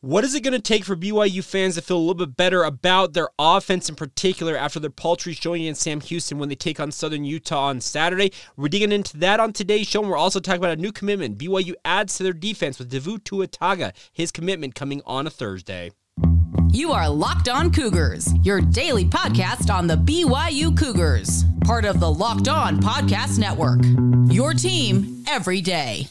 What is it going to take for BYU fans to feel a little bit better about their offense in particular after their paltry showing against Sam Houston when they take on Southern Utah on Saturday? We're digging into that on today's show, and we're also talking about a new commitment. BYU adds to their defense with Devoux Tuataga, his commitment coming on a Thursday. You are Locked On Cougars, your daily podcast on the BYU Cougars, part of the Locked On Podcast Network. Your team every day.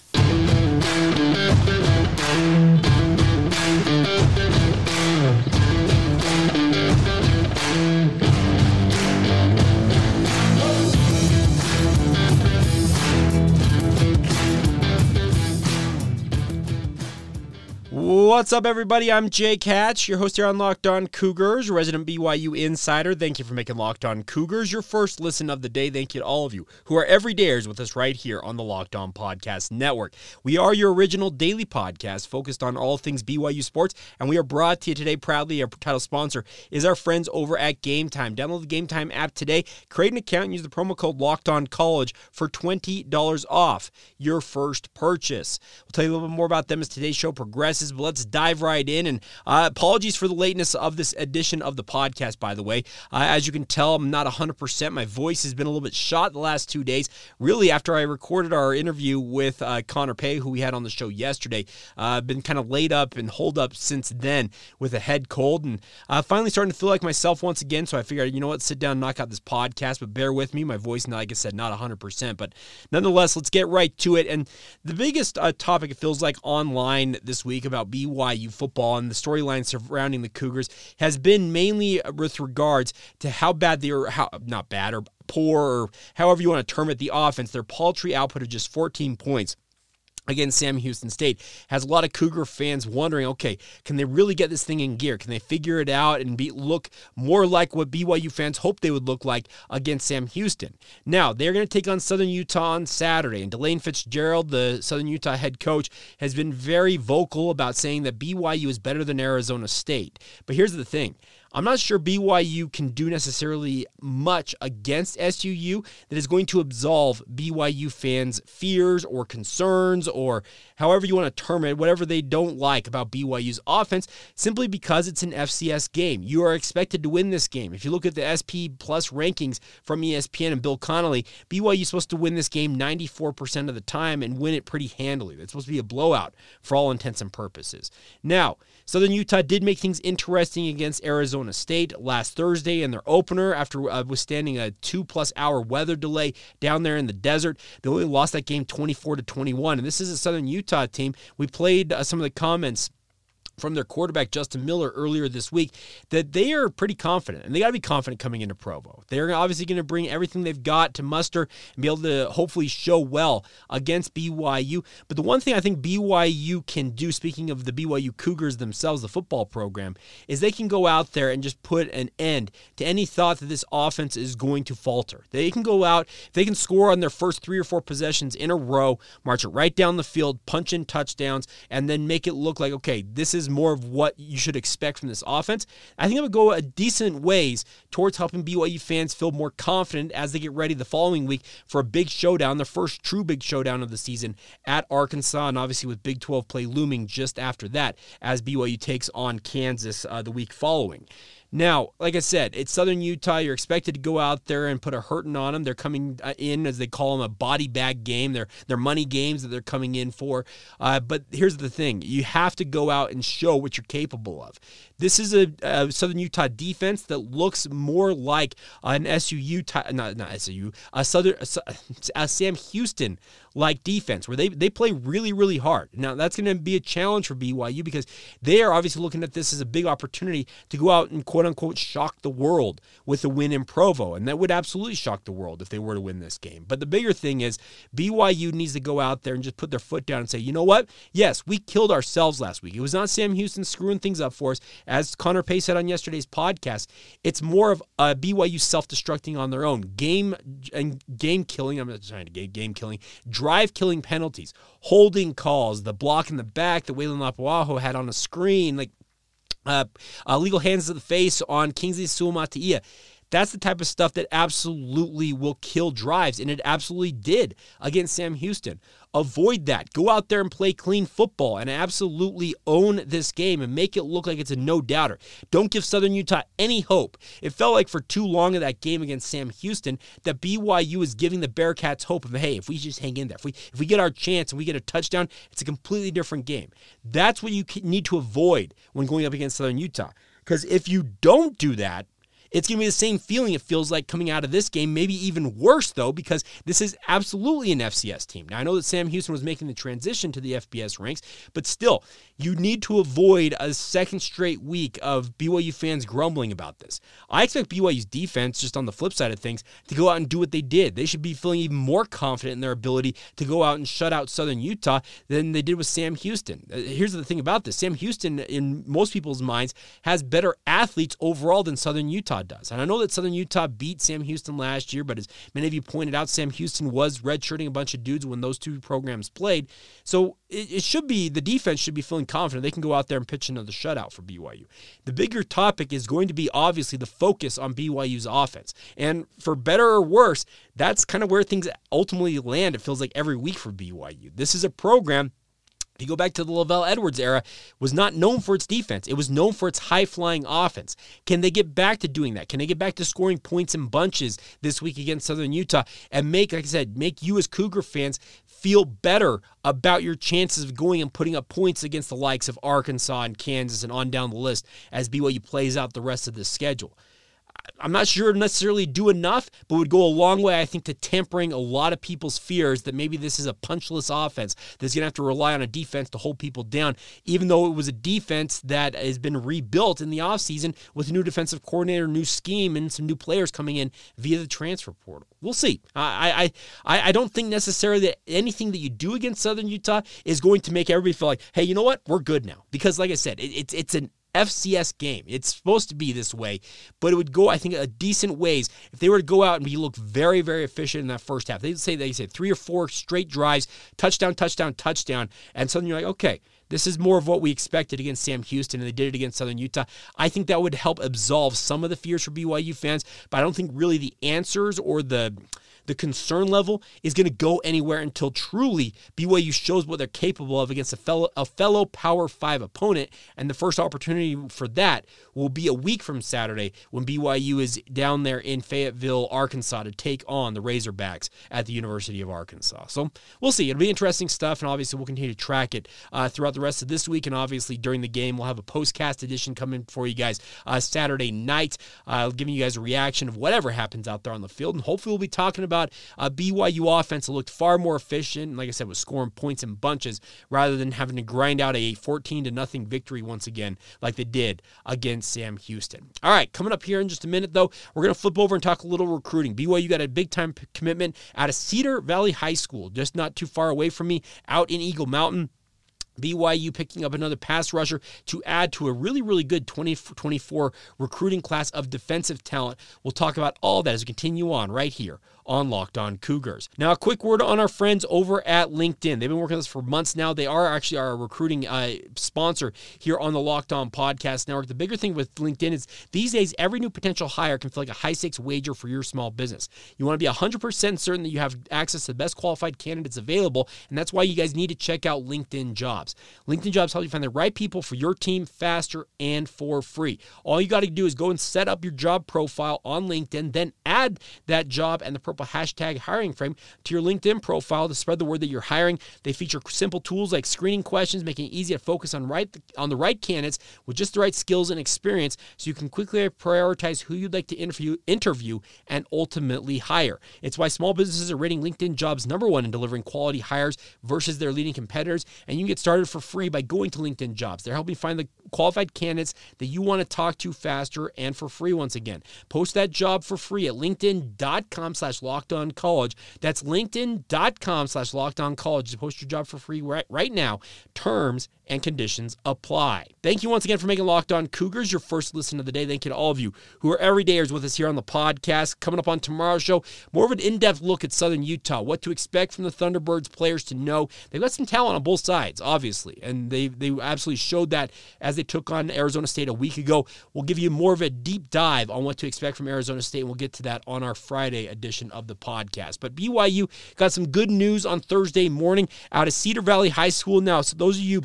What's up, everybody? I'm Jake Hatch, your host here on Locked On Cougars, resident BYU insider. Thank you for making Locked On Cougars your first listen of the day. Thank you to all of you who are everydayers with us right here on the Locked On Podcast Network. We are your original daily podcast focused on all things BYU sports, and we are brought to you today proudly. Our title sponsor is our friends over at Game Time. Download the Game Time app today, create an account, and use the promo code Locked On College for twenty dollars off your first purchase. We'll tell you a little bit more about them as today's show progresses but let's dive right in. And uh, apologies for the lateness of this edition of the podcast, by the way. Uh, as you can tell, I'm not 100%. My voice has been a little bit shot the last two days. Really, after I recorded our interview with uh, Connor Pay, who we had on the show yesterday, uh, I've been kind of laid up and holed up since then with a head cold and uh, finally starting to feel like myself once again. So I figured, you know what, sit down and knock out this podcast, but bear with me. My voice, like I said, not 100%. But nonetheless, let's get right to it. And the biggest uh, topic, it feels like, online this week about BYU football and the storyline surrounding the Cougars has been mainly with regards to how bad they are, how not bad or poor or however you want to term it, the offense. Their paltry output of just 14 points against Sam Houston State has a lot of Cougar fans wondering, okay, can they really get this thing in gear? Can they figure it out and be look more like what BYU fans hope they would look like against Sam Houston? Now, they're going to take on Southern Utah on Saturday, and Delane Fitzgerald, the Southern Utah head coach, has been very vocal about saying that BYU is better than Arizona State. But here's the thing. I'm not sure BYU can do necessarily much against SUU that is going to absolve BYU fans' fears or concerns or however you want to term it, whatever they don't like about BYU's offense, simply because it's an FCS game. You are expected to win this game. If you look at the SP Plus rankings from ESPN and Bill Connelly, BYU is supposed to win this game 94% of the time and win it pretty handily. It's supposed to be a blowout for all intents and purposes. Now, Southern Utah did make things interesting against Arizona State last Thursday in their opener after uh, withstanding a two plus hour weather delay down there in the desert. They only lost that game 24 to 21. And this is a Southern Utah team. We played uh, some of the comments from their quarterback Justin Miller earlier this week that they are pretty confident and they got to be confident coming into Provo. They're obviously going to bring everything they've got to muster and be able to hopefully show well against BYU. But the one thing I think BYU can do, speaking of the BYU Cougars themselves, the football program, is they can go out there and just put an end to any thought that this offense is going to falter. They can go out, they can score on their first three or four possessions in a row, march it right down the field, punch in touchdowns, and then make it look like, okay, this is is more of what you should expect from this offense. I think it would go a decent ways towards helping BYU fans feel more confident as they get ready the following week for a big showdown, the first true big showdown of the season at Arkansas, and obviously with Big 12 play looming just after that as BYU takes on Kansas uh, the week following. Now, like I said, it's Southern Utah. You're expected to go out there and put a hurting on them. They're coming uh, in, as they call them, a body bag game. They're, they're money games that they're coming in for. Uh, but here's the thing you have to go out and show what you're capable of. This is a, a Southern Utah defense that looks more like an SUU, not, not SUU, a Southern, a, a Sam Houston like defense where they, they play really, really hard. Now, that's going to be a challenge for BYU because they are obviously looking at this as a big opportunity to go out and quote unquote shock the world with a win in Provo. And that would absolutely shock the world if they were to win this game. But the bigger thing is BYU needs to go out there and just put their foot down and say, you know what? Yes, we killed ourselves last week. It was not Sam Houston screwing things up for us. As Connor Pay said on yesterday's podcast, it's more of a BYU self destructing on their own. Game and game killing. I'm not trying to game, killing drive killing penalties, holding calls, the block in the back that Weylin Lapuaho had on a screen, like uh, uh, legal hands to the face on Kingsley Suamataia That's the type of stuff that absolutely will kill drives, and it absolutely did against Sam Houston. Avoid that. Go out there and play clean football and absolutely own this game and make it look like it's a no doubter. Don't give Southern Utah any hope. It felt like for too long of that game against Sam Houston that BYU is giving the Bearcats hope of hey, if we just hang in there, if we if we get our chance and we get a touchdown, it's a completely different game. That's what you need to avoid when going up against Southern Utah. Because if you don't do that, it's going to be the same feeling it feels like coming out of this game, maybe even worse, though, because this is absolutely an FCS team. Now, I know that Sam Houston was making the transition to the FBS ranks, but still, you need to avoid a second straight week of BYU fans grumbling about this. I expect BYU's defense, just on the flip side of things, to go out and do what they did. They should be feeling even more confident in their ability to go out and shut out Southern Utah than they did with Sam Houston. Uh, here's the thing about this Sam Houston, in most people's minds, has better athletes overall than Southern Utah does. And I know that Southern Utah beat Sam Houston last year, but as many of you pointed out, Sam Houston was redshirting a bunch of dudes when those two programs played. So it, it should be the defense should be feeling confident they can go out there and pitch another shutout for BYU. The bigger topic is going to be obviously the focus on BYU's offense. And for better or worse, that's kind of where things ultimately land. It feels like every week for BYU. This is a program you go back to the LaVell Edwards era, was not known for its defense. It was known for its high flying offense. Can they get back to doing that? Can they get back to scoring points in bunches this week against Southern Utah and make, like I said, make you as Cougar fans feel better about your chances of going and putting up points against the likes of Arkansas and Kansas and on down the list as BYU plays out the rest of the schedule? I'm not sure necessarily do enough, but would go a long way, I think, to tempering a lot of people's fears that maybe this is a punchless offense that's going to have to rely on a defense to hold people down, even though it was a defense that has been rebuilt in the offseason with a new defensive coordinator, new scheme, and some new players coming in via the transfer portal. We'll see. I, I, I don't think necessarily that anything that you do against Southern Utah is going to make everybody feel like, hey, you know what? We're good now. Because, like I said, it, it's, it's an FCS game. It's supposed to be this way, but it would go, I think, a decent ways if they were to go out and be look very, very efficient in that first half. They'd say they say three or four straight drives, touchdown, touchdown, touchdown, and suddenly you're like, okay, this is more of what we expected against Sam Houston, and they did it against Southern Utah. I think that would help absolve some of the fears for BYU fans, but I don't think really the answers or the the concern level is going to go anywhere until truly BYU shows what they're capable of against a fellow a fellow Power 5 opponent and the first opportunity for that will be a week from Saturday when BYU is down there in Fayetteville, Arkansas to take on the Razorbacks at the University of Arkansas. So we'll see. It'll be interesting stuff, and obviously we'll continue to track it uh, throughout the rest of this week. And obviously during the game, we'll have a postcast edition coming for you guys uh, Saturday night, uh, giving you guys a reaction of whatever happens out there on the field. And hopefully we'll be talking about a uh, BYU offense that looked far more efficient. Like I said, was scoring points in bunches rather than having to grind out a 14 to nothing victory once again, like they did against Sam Houston. All right, coming up here in just a minute, though, we're going to flip over and talk a little recruiting. BYU got a big time commitment out of Cedar Valley High School, just not too far away from me, out in Eagle Mountain. BYU picking up another pass rusher to add to a really, really good 2024 recruiting class of defensive talent. We'll talk about all that as we continue on right here on Locked On Cougars. Now, a quick word on our friends over at LinkedIn. They've been working with us for months now. They are actually our recruiting uh, sponsor here on the Locked On Podcast Network. The bigger thing with LinkedIn is these days, every new potential hire can feel like a high stakes wager for your small business. You want to be 100% certain that you have access to the best qualified candidates available, and that's why you guys need to check out LinkedIn Jobs. LinkedIn Jobs help you find the right people for your team faster and for free. All you got to do is go and set up your job profile on LinkedIn, then add that job and the purple hashtag hiring frame to your LinkedIn profile to spread the word that you're hiring. They feature simple tools like screening questions, making it easy to focus on right on the right candidates with just the right skills and experience, so you can quickly prioritize who you'd like to interview, interview, and ultimately hire. It's why small businesses are rating LinkedIn Jobs number one in delivering quality hires versus their leading competitors. And you can get started for free by going to LinkedIn Jobs. They're helping find the qualified candidates that you want to talk to faster and for free once again. Post that job for free at linkedin.com slash locked on college. That's linkedin.com slash locked on college to post your job for free right, right now. Terms and conditions apply. Thank you once again for making Locked On Cougars your first listen of the day. Thank you to all of you who are everydayers with us here on the podcast. Coming up on tomorrow's show, more of an in depth look at Southern Utah, what to expect from the Thunderbirds players to know. They've got some talent on both sides, obviously, and they, they absolutely showed that as they they took on Arizona State a week ago. We'll give you more of a deep dive on what to expect from Arizona State, and we'll get to that on our Friday edition of the podcast. But BYU got some good news on Thursday morning out of Cedar Valley High School. Now, so those of you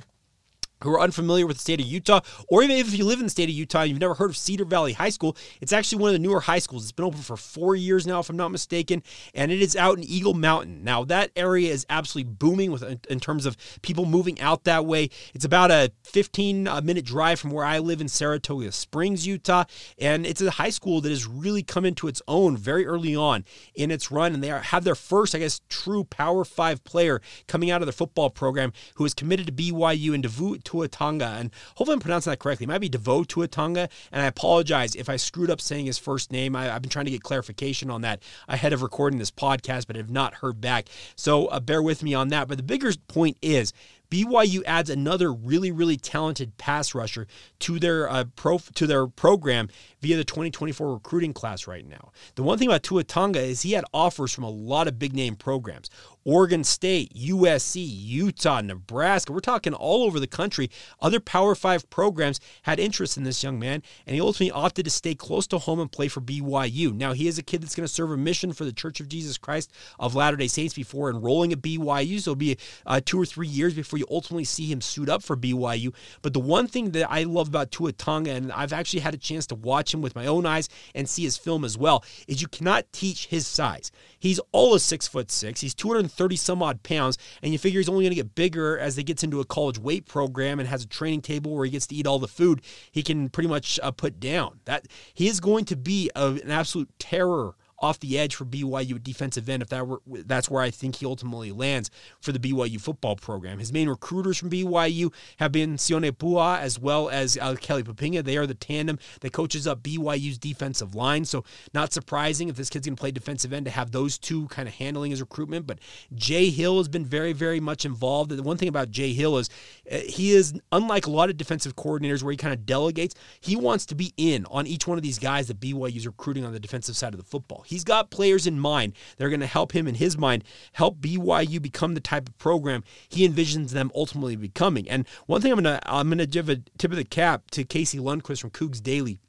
who are unfamiliar with the state of Utah, or even if you live in the state of Utah and you've never heard of Cedar Valley High School, it's actually one of the newer high schools. It's been open for four years now, if I'm not mistaken, and it is out in Eagle Mountain. Now, that area is absolutely booming with in terms of people moving out that way. It's about a 15 uh, minute drive from where I live in Saratoga Springs, Utah, and it's a high school that has really come into its own very early on in its run, and they are, have their first, I guess, true Power Five player coming out of their football program who is committed to BYU and Devoux Tuatanga, and hopefully I'm pronouncing that correctly. It might be Devo Tuatanga, and I apologize if I screwed up saying his first name. I, have been trying to get clarification on that ahead of recording this podcast, but have not heard back. So uh, bear with me on that. But the bigger point is BYU adds another really, really talented pass rusher to their uh, pro to their program via the 2024 recruiting class right now. The one thing about Tuatanga is he had offers from a lot of big name programs. Oregon State, USC, Utah, Nebraska. We're talking all over the country. Other Power Five programs had interest in this young man, and he ultimately opted to stay close to home and play for BYU. Now, he is a kid that's going to serve a mission for the Church of Jesus Christ of Latter day Saints before enrolling at BYU. So it'll be uh, two or three years before you ultimately see him suit up for BYU. But the one thing that I love about Tuatanga, and I've actually had a chance to watch him with my own eyes and see his film as well, is you cannot teach his size. He's all of six foot six. He's 230 some odd pounds, and you figure he's only going to get bigger as he gets into a college weight program and has a training table where he gets to eat all the food he can pretty much uh, put down. That he is going to be a, an absolute terror off the edge for BYU at defensive end if that were that's where I think he ultimately lands for the BYU football program. His main recruiters from BYU have been Sione Po'uha as well as uh, Kelly Poppinga. They are the tandem that coaches up BYU's defensive line. So not surprising if this kid's going to play defensive end to have those two kind of handling his recruitment. But Jay Hill has been very, very much involved. The one thing about Jay Hill is uh, he is unlike a lot of defensive coordinators where he kind of delegates. He wants to be in on each one of these guys that BYU is recruiting on the defensive side of the football. He's got players in mind that are going to help him in his mind help BYU become the type of program he envisions them ultimately becoming. And one thing I'm going to I'm going to give a tip of the cap to Casey Lundquist from Cougs Daily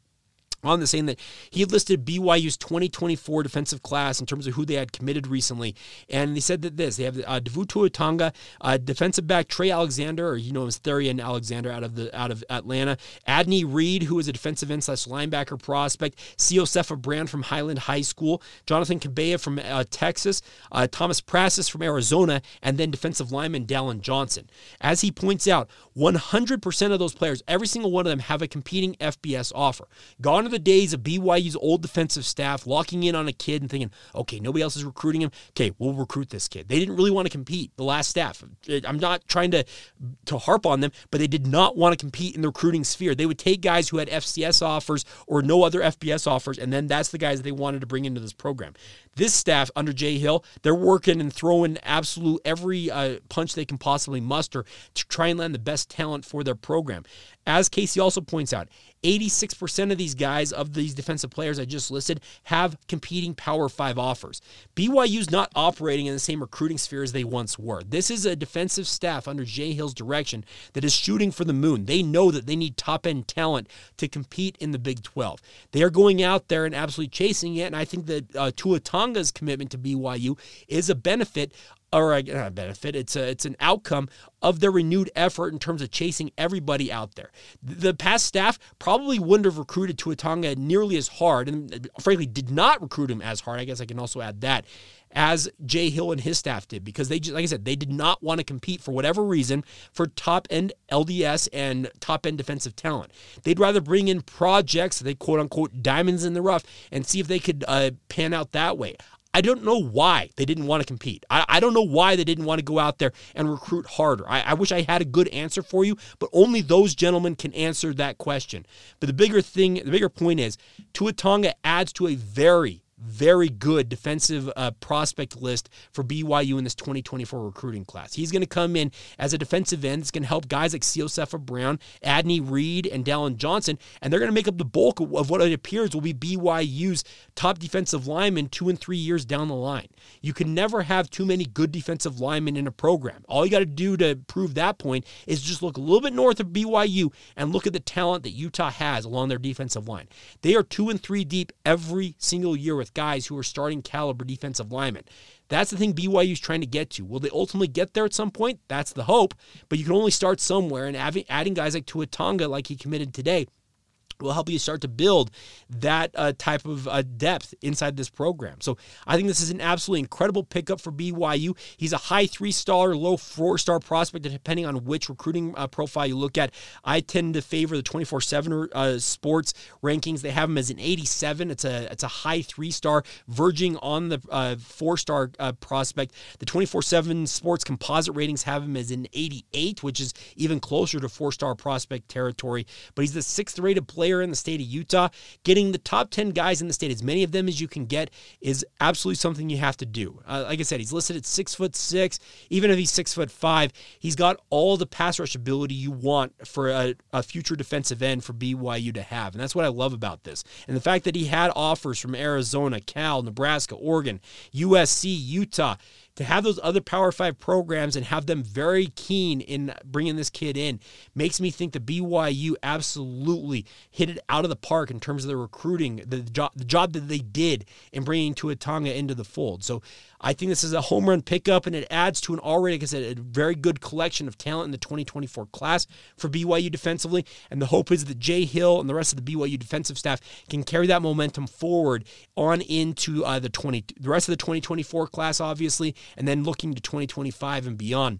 on the saying that he listed BYU's 2024 defensive class in terms of who they had committed recently. And he said that this they have uh, Devoux Tuatanga, uh, defensive back Trey Alexander, or you know him as Therian Alexander out of the out of Atlanta, Adney Reed, who is a defensive end slash linebacker prospect, Siosefa Brown from Highland High School, Jonathan Cabea from uh, Texas, uh, Thomas Prassis from Arizona, and then defensive lineman Dallin Johnson. As he points out, 100% of those players, every single one of them, have a competing FBS offer. Gone the days of BYU's old defensive staff locking in on a kid and thinking, okay, nobody else is recruiting him. Okay, we'll recruit this kid. They didn't really want to compete, the last staff. I'm not trying to, to harp on them, but they did not want to compete in the recruiting sphere. They would take guys who had FCS offers or no other FBS offers, and then that's the guys they wanted to bring into this program. This staff under Jay Hill, they're working and throwing absolute every uh, punch they can possibly muster to try and land the best talent for their program. As Casey also points out, 86% of these guys, of these defensive players I just listed, have competing Power 5 offers. BYU's not operating in the same recruiting sphere as they once were. This is a defensive staff under Jay Hill's direction that is shooting for the moon. They know that they need top end talent to compete in the Big 12. They are going out there and absolutely chasing it. And I think that uh, Tuatanga's commitment to BYU is a benefit or a, not benefit. It's a it's an outcome of their renewed effort in terms of chasing everybody out there. The past staff probably wouldn't have recruited Tuatonga nearly as hard, and frankly did not recruit him as hard. I guess I can also add that as Jay Hill and his staff did because they just like I said they did not want to compete for whatever reason for top end LDS and top end defensive talent. They'd rather bring in projects, they quote unquote diamonds in the rough, and see if they could uh, pan out that way. I don't know why they didn't want to compete. I, I, don't know why they didn't want to go out there and recruit harder. I, I, wish I had a good answer for you, but only those gentlemen can answer that question. But the bigger thing, the bigger point is Tuatanga adds to a very, very good defensive uh, prospect list for BYU in this 2024 recruiting class. He's going to come in as a defensive end. It's going to help guys like Siosefa Brown, Adney Reed, and Dallin Johnson, and they're going to make up the bulk of what it appears will be BYU's top defensive linemen two and three years down the line. You can never have too many good defensive linemen in a program. All you got to do to prove that point is just look a little bit north of BYU and look at the talent that Utah has along their defensive line. They are two and three deep every single year with guys who are starting caliber defensive linemen. That's the thing BYU is trying to get to. Will they ultimately get there at some point? That's the hope. But you can only start somewhere, and adding guys like Tua Tonga, like he committed today, will help you start to build that uh, type of uh, depth inside this program. So I think this is an absolutely incredible pickup for BYU. He's a high three star, low four star prospect, depending on which recruiting uh, profile you look at. I tend to favor the 24 7 uh, sports rankings. They have him as an 87. It's a it's a high three star, verging on the uh, four star uh, prospect. The 24 7 sports composite ratings have him as an 88, which is even closer to four star prospect territory. But he's the sixth rated player player in the state of Utah. Getting the top 10 guys in the state, as many of them as you can get, is absolutely something you have to do. Uh, like I said, he's listed at six foot six. Even if he's six foot five, he's got all the pass rush ability you want for a, a future defensive end for BYU to have. And that's what I love about this. And the fact that he had offers from Arizona, Cal, Nebraska, Oregon, USC, Utah to have those other Power Five programs and have them very keen in bringing this kid in makes me think the BYU absolutely hit it out of the park in terms of the recruiting, the job, the job that they did in bringing Tua Tonga into the fold. So I think this is a home run pickup, and it adds to an already, like I said, a very good collection of talent in the 2024 class for BYU defensively. And the hope is that Jay Hill and the rest of the BYU defensive staff can carry that momentum forward on into uh, the 20, the rest of the 2024 class, obviously, and then looking to 2025 and beyond,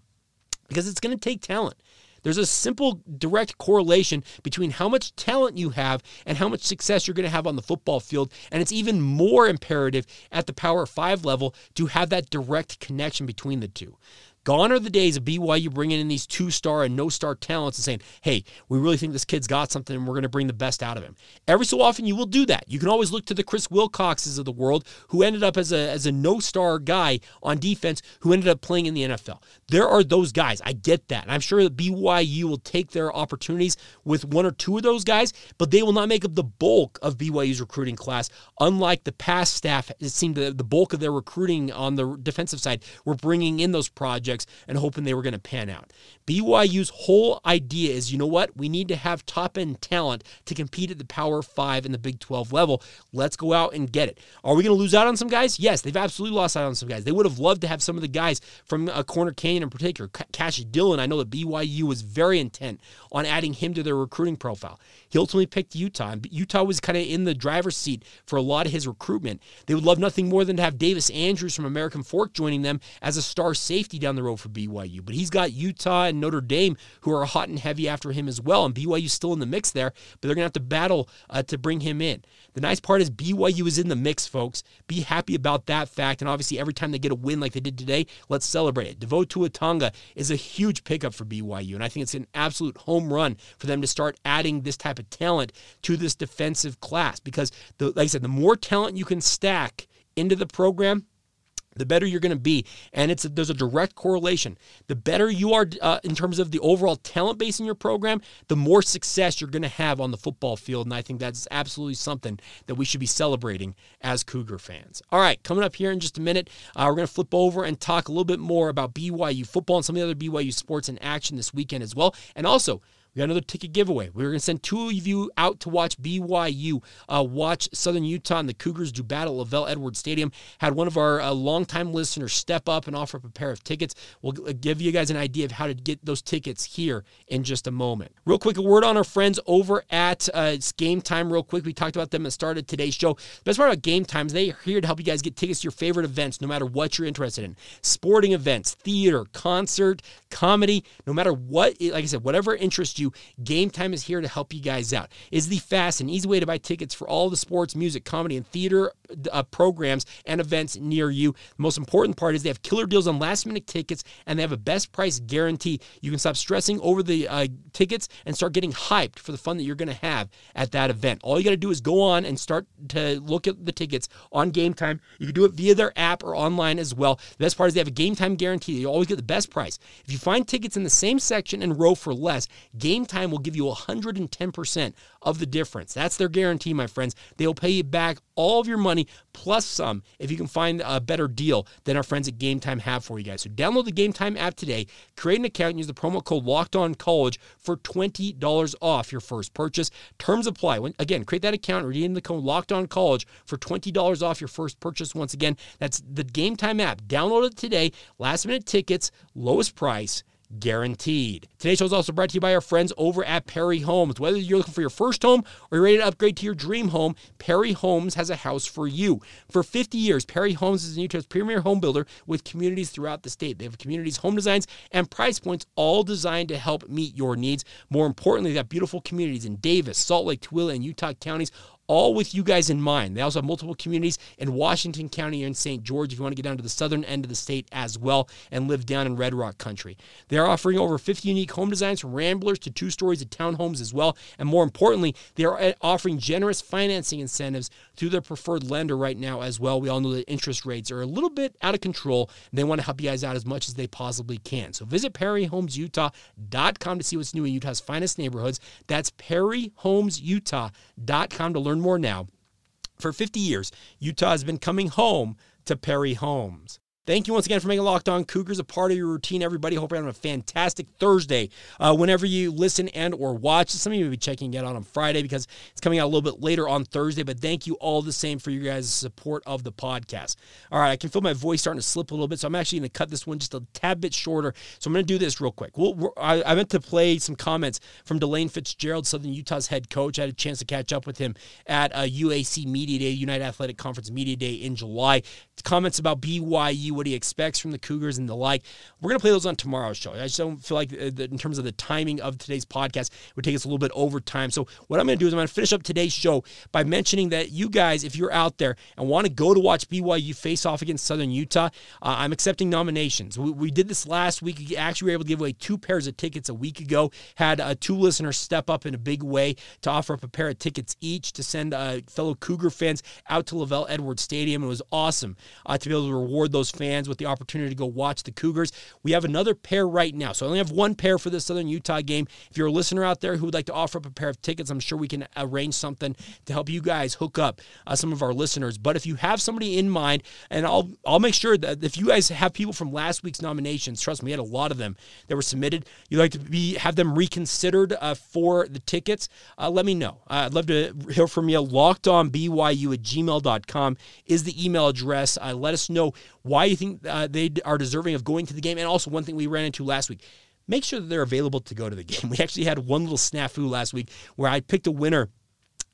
because it's going to take talent. There's a simple direct correlation between how much talent you have and how much success you're going to have on the football field. And it's even more imperative at the Power 5 level to have that direct connection between the two. Gone are the days of BYU bringing in these two star and no star talents and saying, hey, we really think this kid's got something and we're going to bring the best out of him. Every so often, you will do that. You can always look to the Chris Wilcoxes of the world who ended up as a, as a no star guy on defense who ended up playing in the NFL. There are those guys. I get that. And I'm sure that BYU will take their opportunities with one or two of those guys, but they will not make up the bulk of BYU's recruiting class. Unlike the past staff, it seemed that the bulk of their recruiting on the defensive side were bringing in those projects projects and hoping they were going to pan out. BYU's whole idea is you know what? We need to have top end talent to compete at the Power Five and the Big 12 level. Let's go out and get it. Are we going to lose out on some guys? Yes, they've absolutely lost out on some guys. They would have loved to have some of the guys from a uh, Corner Canyon in particular. Cash Dillon, I know that BYU was very intent on adding him to their recruiting profile. He ultimately picked Utah, and Utah was kind of in the driver's seat for a lot of his recruitment. They would love nothing more than to have Davis Andrews from American Fork joining them as a star safety down the road for BYU. But he's got Utah and Notre Dame who are hot and heavy after him as well, and BYU's still in the mix there, but they're going to have to battle uh, to bring him in. The nice part is BYU is in the mix, folks. Be happy about that fact, and obviously every time they get a win like they did today, let's celebrate it. Devoux Tua Tonga is a huge pickup for BYU, and I think it's an absolute home run for them to start adding this type of talent to this defensive class because, the, like I said, the more talent you can stack into the program, the better you're going to be. And it's a, there's a direct correlation. The better you are uh, in terms of the overall talent base in your program, the more success you're going to have on the football field. And I think that's absolutely something that we should be celebrating as Cougar fans. All right, coming up here in just a minute, uh, we're going to flip over and talk a little bit more about BYU football and some of the other BYU sports in action this weekend as well. And also, we got another ticket giveaway. We're going to send two of you out to watch BYU uh, watch Southern Utah and the Cougars do battle at LaVell Edwards Stadium. Had one of our uh, longtime listeners step up and offer up a pair of tickets. We'll give you guys an idea of how to get those tickets here in just a moment. Real quick, a word on our friends over at uh, Game Time. Real quick, we talked about them and started today's show. The best part about Game Time is they are here to help you guys get tickets to your favorite events, no matter what you're interested in. Sporting events, theater, concert, comedy, no matter what. Like I said, whatever interests you, Game Time is here to help you guys out. It's the fast and easy way to buy tickets for all the sports, music, comedy, and theater uh, programs and events near you. The most important part is they have killer deals on last minute tickets and they have a best price guarantee. You can stop stressing over the uh, tickets and start getting hyped for the fun that you're going to have at that event. All you got to do is go on and start to look at the tickets on Game Time. You can do it via their app or online as well. The best part is they have a Game Time guarantee. You always get the best price. If you find tickets in the same section and row for less, Game Time will give you 110% of the difference. That's their guarantee, my friends. They'll pay you back all of your money plus some if you can find a better deal than our friends at Game Time have for you guys. So download the Game Time app today, create an account, and use the promo code Locked On College for $20 off your first purchase. Terms apply. When, again, create that account, redeem the code Locked On College for $20 off your first purchase. Once again, that's the Game Time app. Download it today. Last minute tickets, lowest price guaranteed. Today's show is also brought to you by our friends over at Perry Homes. Whether you're looking for your first home or you're ready to upgrade to your dream home, Perry Homes has a house for you. For 50 years, Perry Homes is Utah's premier home builder with communities throughout the state. They have communities, home designs, and price points all designed to help meet your needs. More importantly, they have beautiful communities in Davis, Salt Lake, Tooele, and Utah counties all with you guys in mind. They also have multiple communities in Washington County and St. George if you want to get down to the southern end of the state as well and live down in Red Rock country. They are offering over 50 unique home designs from ramblers to two stories of townhomes as well. And more importantly, they are uh, offering generous financing incentives through their preferred lender right now as well. We all know that interest rates are a little bit out of control. And they want to help you guys out as much as they possibly can. So visit perryhomesutah.com to see what's new in Utah's finest neighborhoods. That's perryhomesutah.com to learn more now. For 50 years, Utah has been coming home to Perry Homes. Thank you once again for making Locked On Cougars a part of your routine, everybody. Hope you're having a fantastic Thursday. Uh, whenever you listen and or watch, some of you may be checking it out on Friday because it's coming out a little bit later on Thursday. But thank you all the same for your guys' support of the podcast. All right, I can feel my voice starting to slip a little bit, so I'm actually going to cut this one just a tad bit shorter. So I'm going to do this real quick. I, I meant to play some comments from Delane Fitzgerald, Southern Utah's head coach. I had a chance to catch up with him at a UAC Media Day, United Athletic Conference Media Day in July. Comments about BYU what he expects from the Cougars and the like. We're going to play those on tomorrow's show. I just don't feel like, uh, in terms of the timing of today's podcast, it would take us a little bit over time. So, what I'm going to do is I'm going to finish up today's show by mentioning that you guys, if you're out there and want to go to watch BYU face off against Southern Utah, uh, I'm accepting nominations. We, we, did this last week. We actually were able to give away two pairs of tickets a week ago. Had uh, two listeners step up in a big way to offer up a pair of tickets each to send uh, fellow Cougar fans out to LaVell Edwards Stadium. It was awesome uh, to be able to reward those fans with the opportunity to go watch the Cougars. We have another pair right now. So I only have one pair for the Southern Utah game. If you're a listener out there who would like to offer up a pair of tickets, I'm sure we can arrange something to help you guys hook up uh, some of our listeners. But if you have somebody in mind, and I'll I'll make sure that if you guys have people from last week's nominations, trust me, we had a lot of them that were submitted. You'd like to be have them reconsidered uh, for the tickets, uh, let me know. Uh, I'd love to hear from you. Locked on BYU at gmail.com is the email address. Uh, let us know why you think uh, they are deserving of going to the game. And also, one thing we ran into last week make sure that they're available to go to the game. We actually had one little snafu last week where I picked a winner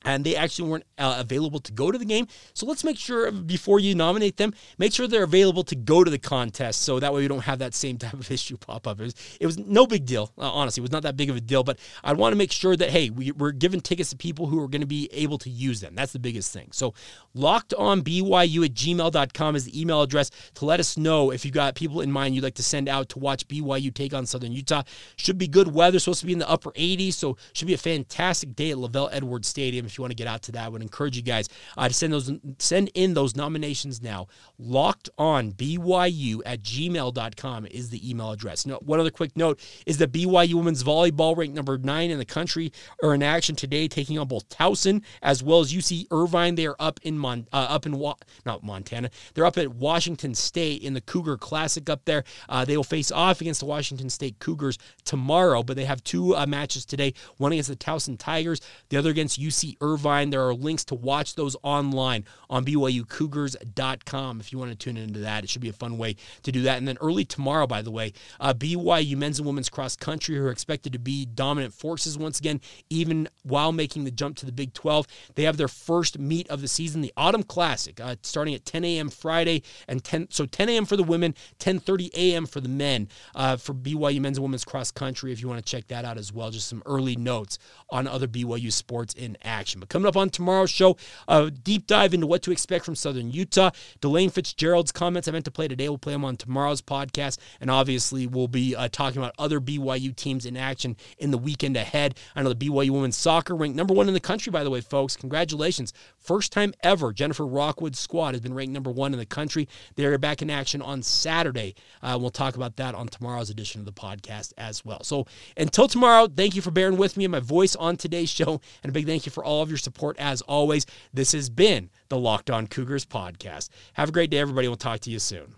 and they actually weren't uh, available to go to the game. So let's make sure before you nominate them, make sure they're available to go to the contest. So that way we don't have that same type of issue pop up. It was, it was no big deal, uh, honestly. It was not that big of a deal, but I want to make sure that, hey, we, are giving tickets to people who are going to be able to use them. That's the biggest thing. So locked on BYU at gmail.com is the email address to let us know if you've got people in mind you'd like to send out to watch BYU take on Southern Utah. Should be good weather, supposed to be in the upper 80s, so should be a fantastic day at LaVell Edwards Stadium if you want to get out to that. I would encourage you guys uh, to send those send in those nominations now. Locked on BYU at gmail.com is the email address. Now, one other quick note is that BYU women's volleyball ranked number nine in the country are in action today, taking on both Towson as well as UC Irvine. They are up in Mon, uh, up in Wa- not Montana. They're up at Washington State in the Cougar Classic up there. Uh, they will face off against the Washington State Cougars tomorrow, but they have two uh, matches today. One against the Towson Tigers, the other against UC Irvine. There are links to watch those online on BYUCougars.com if you want to tune into that. It should be a fun way to do that. And then early tomorrow, by the way, uh, BYU men's and women's cross country who are expected to be dominant forces once again, even while making the jump to the Big 12. They have their first meet of the season, the Autumn Classic, uh, starting at 10 a.m. Friday and 10 so 10 a.m. for the women, 10:30 a.m. for the men uh, for BYU men's and women's cross country. If you want to check that out as well, just some early notes on other BYU sports in action. But coming up on tomorrow's show, a deep dive into what to expect from Southern Utah. Delane Fitzgerald's comments I meant to play today. We'll play them on tomorrow's podcast, and obviously we'll be uh, talking about other BYU teams in action in the weekend ahead. I know the BYU women's soccer ranked number one in the country, by the way, folks. Congratulations! First time ever, Jennifer Rockwood's squad has been ranked number one in the country. They're back in action on Saturday. Uh, we'll talk about that on tomorrow's edition of the podcast as well. So until tomorrow, thank you for bearing with me and my voice on today's show, and a big thank you for all of your support as always. This has been the Locked On Cougars podcast. Have a great day, everybody. We'll talk to you soon.